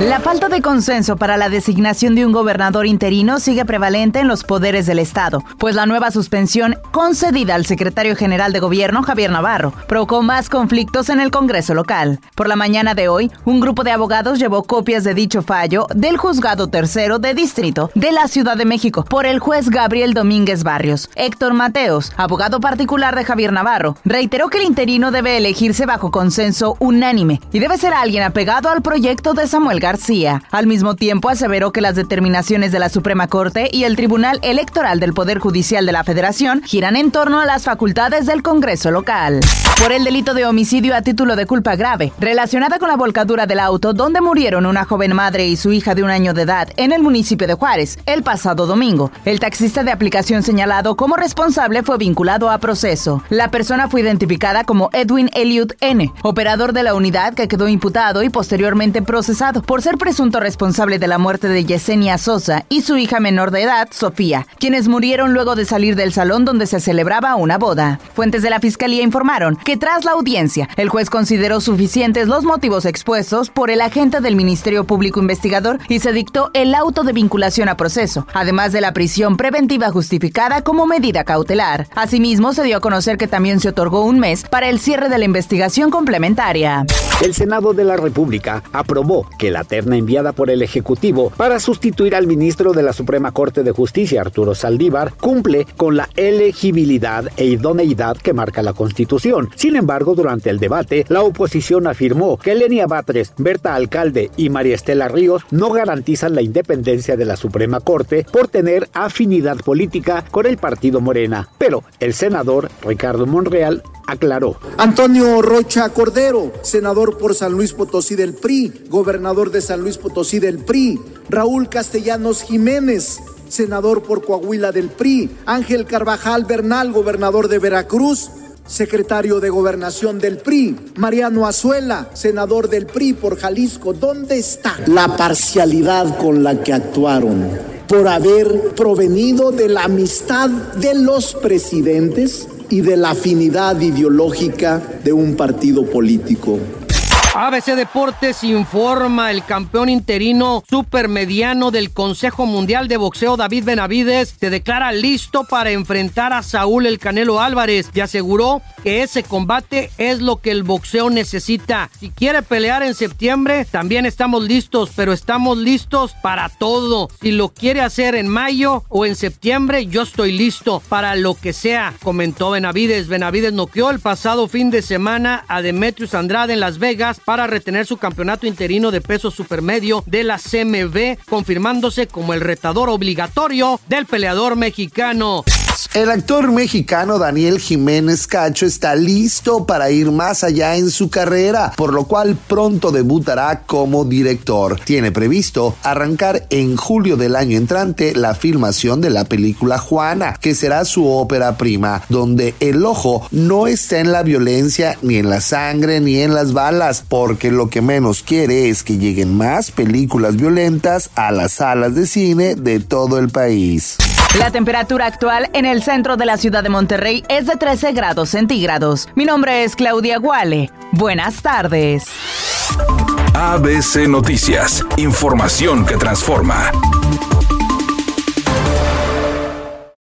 La falta de consenso para la designación de un gobernador interino sigue prevalente en los poderes del Estado, pues la nueva suspensión concedida al secretario general de gobierno, Javier Navarro, provocó más conflictos en el Congreso local. Por la mañana de hoy, un grupo de abogados llevó copias de dicho fallo del juzgado tercero de distrito de la Ciudad de México por el juez Gabriel Domínguez Barrios. Héctor Mateos, abogado particular de Javier Navarro, reiteró que el interino debe elegirse bajo consenso unánime y debe ser alguien apegado al proyecto de Samuel García. Al mismo tiempo, aseveró que las determinaciones de la Suprema Corte y el Tribunal Electoral del Poder Judicial de la Federación giran en torno a las facultades del Congreso local. Por el delito de homicidio a título de culpa grave, relacionada con la volcadura del auto donde murieron una joven madre y su hija de un año de edad en el municipio de Juárez el pasado domingo, el taxista de aplicación señalado como responsable fue vinculado a proceso. La persona fue identificada como Edwin Elliot N., operador de la unidad que quedó imputado y posteriormente procesado por ser presunto responsable de la muerte de Yesenia Sosa y su hija menor de edad, Sofía, quienes murieron luego de salir del salón donde se celebraba una boda. Fuentes de la fiscalía informaron que tras la audiencia, el juez consideró suficientes los motivos expuestos por el agente del Ministerio Público Investigador y se dictó el auto de vinculación a proceso, además de la prisión preventiva justificada como medida cautelar. Asimismo, se dio a conocer que también se otorgó un mes para el cierre de la investigación complementaria. El Senado de la República aprobó que la terna enviada por el Ejecutivo para sustituir al ministro de la Suprema Corte de Justicia, Arturo Saldívar, cumple con la elegibilidad e idoneidad que marca la Constitución. Sin embargo, durante el debate, la oposición afirmó que Lenia Batres, Berta Alcalde y María Estela Ríos no garantizan la independencia de la Suprema Corte por tener afinidad política con el partido Morena. Pero el senador Ricardo Monreal aclaró. Antonio Rocha Cordero, senador por San Luis Potosí del PRI, gobernador de San Luis Potosí del PRI. Raúl Castellanos Jiménez, senador por Coahuila del PRI. Ángel Carvajal Bernal, gobernador de Veracruz. Secretario de Gobernación del PRI, Mariano Azuela, senador del PRI por Jalisco. ¿Dónde está la parcialidad con la que actuaron? Por haber provenido de la amistad de los presidentes y de la afinidad ideológica de un partido político. ABC Deportes informa el campeón interino supermediano del Consejo Mundial de Boxeo David Benavides se declara listo para enfrentar a Saúl El Canelo Álvarez y aseguró que ese combate es lo que el boxeo necesita. Si quiere pelear en septiembre, también estamos listos, pero estamos listos para todo. Si lo quiere hacer en mayo o en septiembre, yo estoy listo para lo que sea, comentó Benavides. Benavides noqueó el pasado fin de semana a Demetrius Andrade en Las Vegas para retener su campeonato interino de peso supermedio de la CMB, confirmándose como el retador obligatorio del peleador mexicano. El actor mexicano Daniel Jiménez Cacho está listo para ir más allá en su carrera, por lo cual pronto debutará como director. Tiene previsto arrancar en julio del año entrante la filmación de la película Juana, que será su ópera prima, donde el ojo no está en la violencia, ni en la sangre, ni en las balas, porque lo que menos quiere es que lleguen más películas violentas a las salas de cine de todo el país. La temperatura actual en el centro de la ciudad de Monterrey es de 13 grados centígrados. Mi nombre es Claudia Guale. Buenas tardes. ABC Noticias, información que transforma.